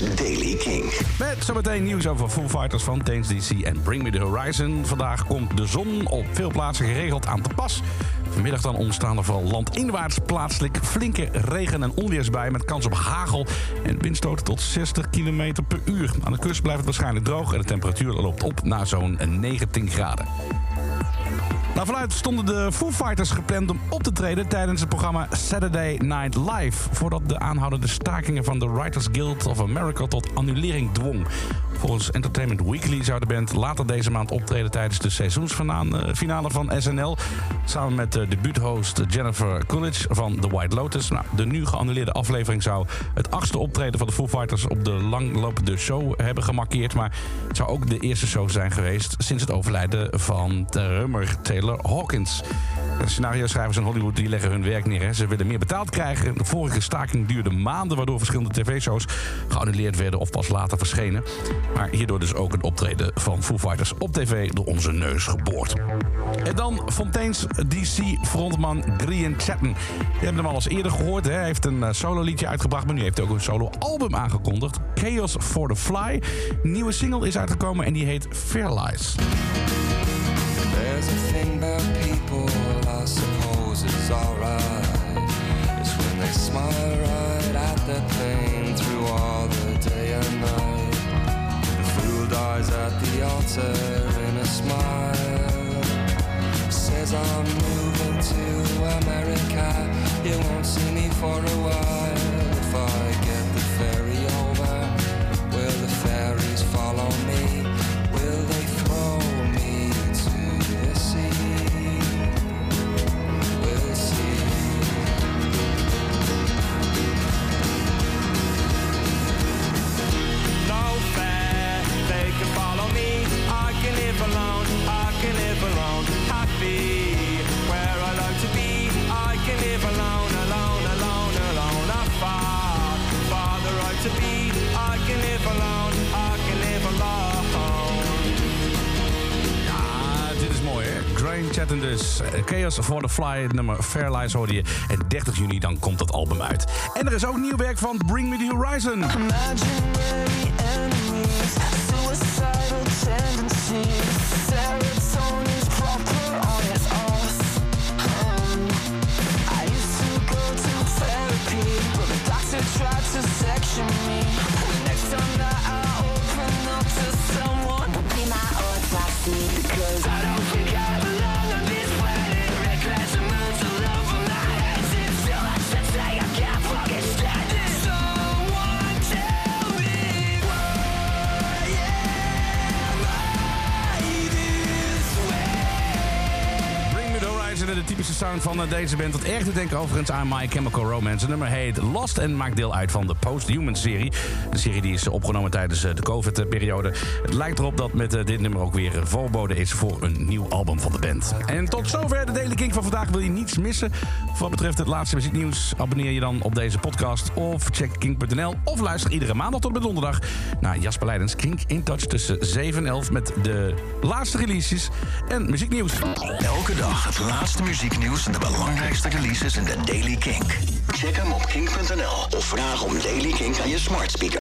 Daily King. Met zometeen nieuws over Foo Fighters, Fontaine's DC en Bring Me The Horizon. Vandaag komt de zon op veel plaatsen geregeld aan te pas. Vanmiddag dan ontstaan er vooral landinwaarts plaatselijk flinke regen- en onweersbuien... met kans op hagel en windstoten tot 60 km per uur. Aan de kust blijft het waarschijnlijk droog en de temperatuur loopt op naar zo'n 19 graden. Vanuit stonden de Foo Fighters gepland om op te treden tijdens het programma Saturday Night Live. Voordat de aanhoudende stakingen van de Writers Guild of America tot annulering dwong. Volgens Entertainment Weekly zou de band later deze maand optreden tijdens de seizoensfinale van SNL. Samen met de debuuthost Jennifer Coolidge van The White Lotus. Nou, de nu geannuleerde aflevering zou het achtste optreden van de Foo Fighters op de langlopende show hebben gemarkeerd. Maar het zou ook de eerste show zijn geweest sinds het overlijden van drummer Taylor Hawkins. Scenario-schrijvers in Hollywood die leggen hun werk neer. Hè. Ze willen meer betaald krijgen. De vorige staking duurde maanden, waardoor verschillende tv-shows geannuleerd werden of pas later verschenen. Maar hierdoor dus ook het optreden van Foo Fighters op tv door onze neus geboord. En dan Fontaine's DC-frontman Grian Chatten. Je hebt hem al eens eerder gehoord. Hè. Hij heeft een solo liedje uitgebracht, maar nu heeft hij ook een solo-album aangekondigd. Chaos for the Fly. Een nieuwe single is uitgekomen en die heet Fair Lies. There's a thing about people I suppose is alright. It's when they smile right at the pain through all the day and night. The fool dies at the altar in a smile. Says I'm moving to America. You won't see me for a while. Happy where I like to be. I can live alone, alone, alone, alone. Afar, far the right to be. I can live alone, I can live alone. Ah, dit is mooi, hè? Grain Chatten dus. Eh, Chaos for the Fly, het nummer Fair Lies hoorde je. En 30 juni dan komt dat album uit. En er is ook nieuw werk van Bring Me The Horizon. Imaginary enemies, suicidal tendencies. Tried to typische sound van eh, deze band. Dat erg te denken overigens aan My Chemical Romance. Het nummer heet Lost en maakt deel uit van de Post-Human-serie. De serie die is opgenomen tijdens eh, de COVID-periode. Het lijkt erop dat met eh, dit nummer ook weer voorbode is voor een nieuw album van de band. En tot zover de Daily King van vandaag. Wil je niets missen? Wat betreft het laatste muzieknieuws, abonneer je dan op deze podcast of check kink.nl of luister iedere maandag tot met donderdag naar Jasper Leidens Kink in Touch tussen 7 en 11 met de laatste releases en muzieknieuws. Elke dag het laatste muzieknieuws en de belangrijkste releases in de Daily Kink. Check hem op kink.nl of vraag om Daily Kink aan je smart speaker.